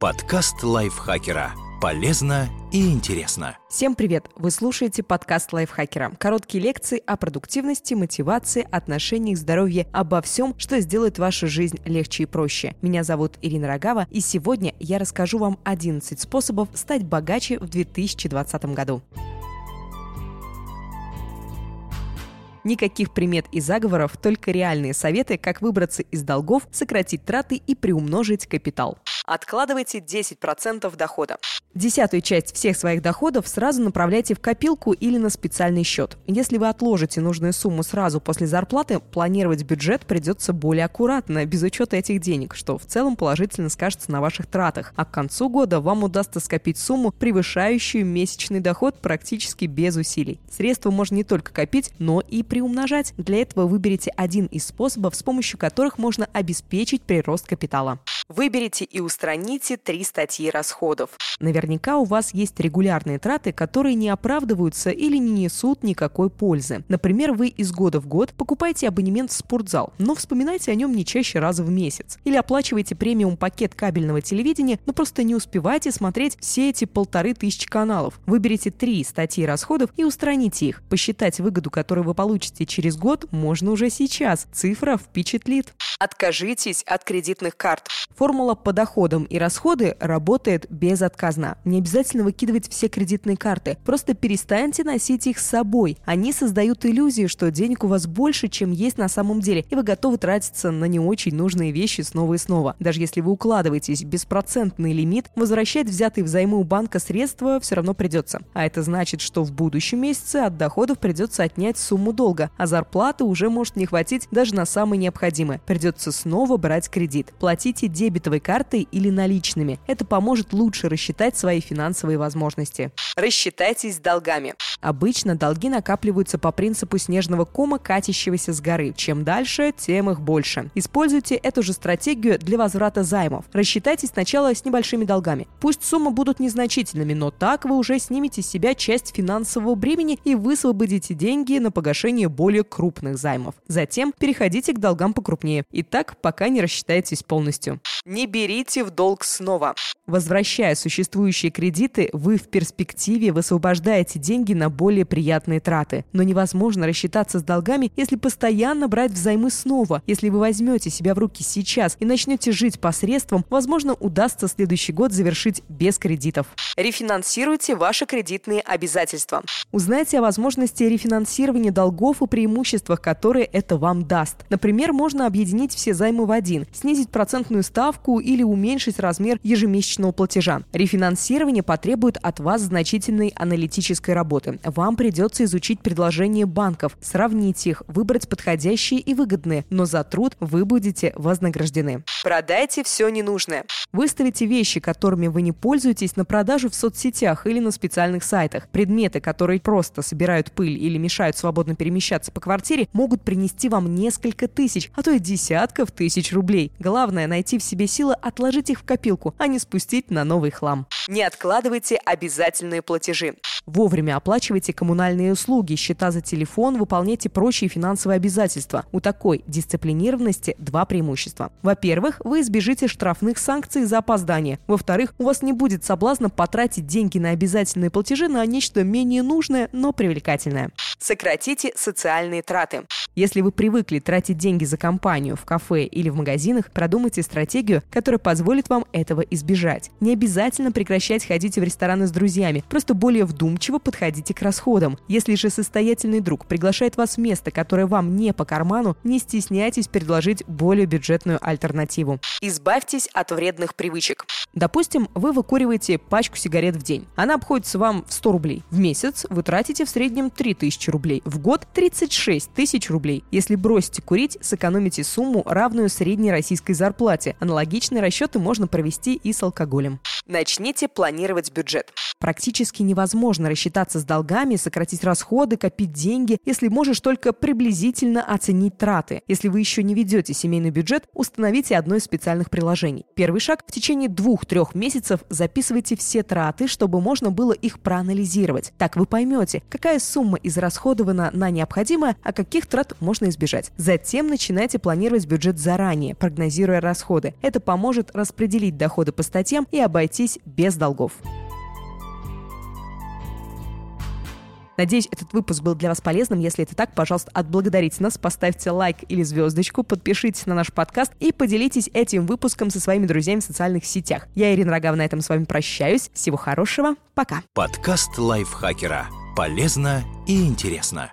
Подкаст лайфхакера. Полезно и интересно. Всем привет! Вы слушаете подкаст лайфхакера. Короткие лекции о продуктивности, мотивации, отношениях, здоровье, обо всем, что сделает вашу жизнь легче и проще. Меня зовут Ирина Рогава, и сегодня я расскажу вам 11 способов стать богаче в 2020 году. Никаких примет и заговоров, только реальные советы, как выбраться из долгов, сократить траты и приумножить капитал. Откладывайте 10% дохода. Десятую часть всех своих доходов сразу направляйте в копилку или на специальный счет. Если вы отложите нужную сумму сразу после зарплаты, планировать бюджет придется более аккуратно, без учета этих денег, что в целом положительно скажется на ваших тратах. А к концу года вам удастся скопить сумму, превышающую месячный доход практически без усилий. Средства можно не только копить, но и приумножать. Для этого выберите один из способов, с помощью которых можно обеспечить прирост капитала. Выберите и устраните три статьи расходов. Наверняка у вас есть регулярные траты, которые не оправдываются или не несут никакой пользы. Например, вы из года в год покупаете абонемент в спортзал, но вспоминаете о нем не чаще раза в месяц. Или оплачиваете премиум пакет кабельного телевидения, но просто не успеваете смотреть все эти полторы тысячи каналов. Выберите три статьи расходов и устраните их. Посчитать выгоду, которую вы получите через год, можно уже сейчас. Цифра впечатлит. Откажитесь от кредитных карт. Формула по доходам и расходы работает безотказно. Не обязательно выкидывать все кредитные карты. Просто перестаньте носить их с собой. Они создают иллюзию, что денег у вас больше, чем есть на самом деле, и вы готовы тратиться на не очень нужные вещи снова и снова. Даже если вы укладываетесь в беспроцентный лимит, возвращать взятые взаймы у банка средства все равно придется. А это значит, что в будущем месяце от доходов придется отнять сумму долга, а зарплаты уже может не хватить даже на самое необходимое. Придется придется снова брать кредит. Платите дебетовой картой или наличными. Это поможет лучше рассчитать свои финансовые возможности. Рассчитайтесь с долгами. Обычно долги накапливаются по принципу снежного кома, катящегося с горы. Чем дальше, тем их больше. Используйте эту же стратегию для возврата займов. Рассчитайтесь сначала с небольшими долгами. Пусть суммы будут незначительными, но так вы уже снимете с себя часть финансового бремени и высвободите деньги на погашение более крупных займов. Затем переходите к долгам покрупнее. И так, пока не рассчитаетесь полностью. Не берите в долг снова. Возвращая существующие кредиты, вы в перспективе высвобождаете деньги на более приятные траты. Но невозможно рассчитаться с долгами, если постоянно брать взаймы снова. Если вы возьмете себя в руки сейчас и начнете жить по средствам, возможно, удастся следующий год завершить без кредитов. Рефинансируйте ваши кредитные обязательства. Узнайте о возможности рефинансирования долгов и преимуществах, которые это вам даст. Например, можно объединить объединить все займы в один, снизить процентную ставку или уменьшить размер ежемесячного платежа. Рефинансирование потребует от вас значительной аналитической работы. Вам придется изучить предложения банков, сравнить их, выбрать подходящие и выгодные, но за труд вы будете вознаграждены. Продайте все ненужное. Выставите вещи, которыми вы не пользуетесь, на продажу в соцсетях или на специальных сайтах. Предметы, которые просто собирают пыль или мешают свободно перемещаться по квартире, могут принести вам несколько тысяч, а то и десятков тысяч рублей. Главное найти в себе силы отложить их в копилку, а не спустить на новый хлам. Не откладывайте обязательные платежи. Вовремя оплачивайте коммунальные услуги, счета за телефон, выполняйте прочие финансовые обязательства. У такой дисциплинированности два преимущества. Во-первых, вы избежите штрафных санкций за опоздание. Во-вторых, у вас не будет соблазна потратить деньги на обязательные платежи на нечто менее нужное, но привлекательное. Сократите социальные траты. Если вы привыкли тратить деньги за компанию в кафе или в магазинах, продумайте стратегию, которая позволит вам этого избежать. Не обязательно прекращать ходить в рестораны с друзьями, просто более вдумчиво подходите к расходам. Если же состоятельный друг приглашает вас в место, которое вам не по карману, не стесняйтесь предложить более бюджетную альтернативу. Избавьтесь от вредных привычек. Допустим, вы выкуриваете пачку сигарет в день. Она обходится вам в 100 рублей. В месяц вы тратите в среднем 3000 рублей. В год 36 тысяч рублей. Если бросите курить, сэкономите сумму, равную средней российской зарплате. Аналогичные расчеты можно провести и с алкоголем. Начните планировать бюджет. Практически невозможно рассчитаться с долгами, сократить расходы, копить деньги, если можешь только приблизительно оценить траты. Если вы еще не ведете семейный бюджет, установите одно из специальных приложений. Первый шаг – в течение двух-трех месяцев записывайте все траты, чтобы можно было их проанализировать. Так вы поймете, какая сумма израсходована на необходимое, а каких трат можно избежать. Затем начинайте планировать бюджет заранее, прогнозируя расходы. Это поможет распределить доходы по статьям и обойтись без долгов. Надеюсь, этот выпуск был для вас полезным. Если это так, пожалуйста, отблагодарите нас, поставьте лайк или звездочку, подпишитесь на наш подкаст и поделитесь этим выпуском со своими друзьями в социальных сетях. Я, Ирина Рогава, на этом с вами прощаюсь. Всего хорошего. Пока. Подкаст лайфхакера. Полезно и интересно.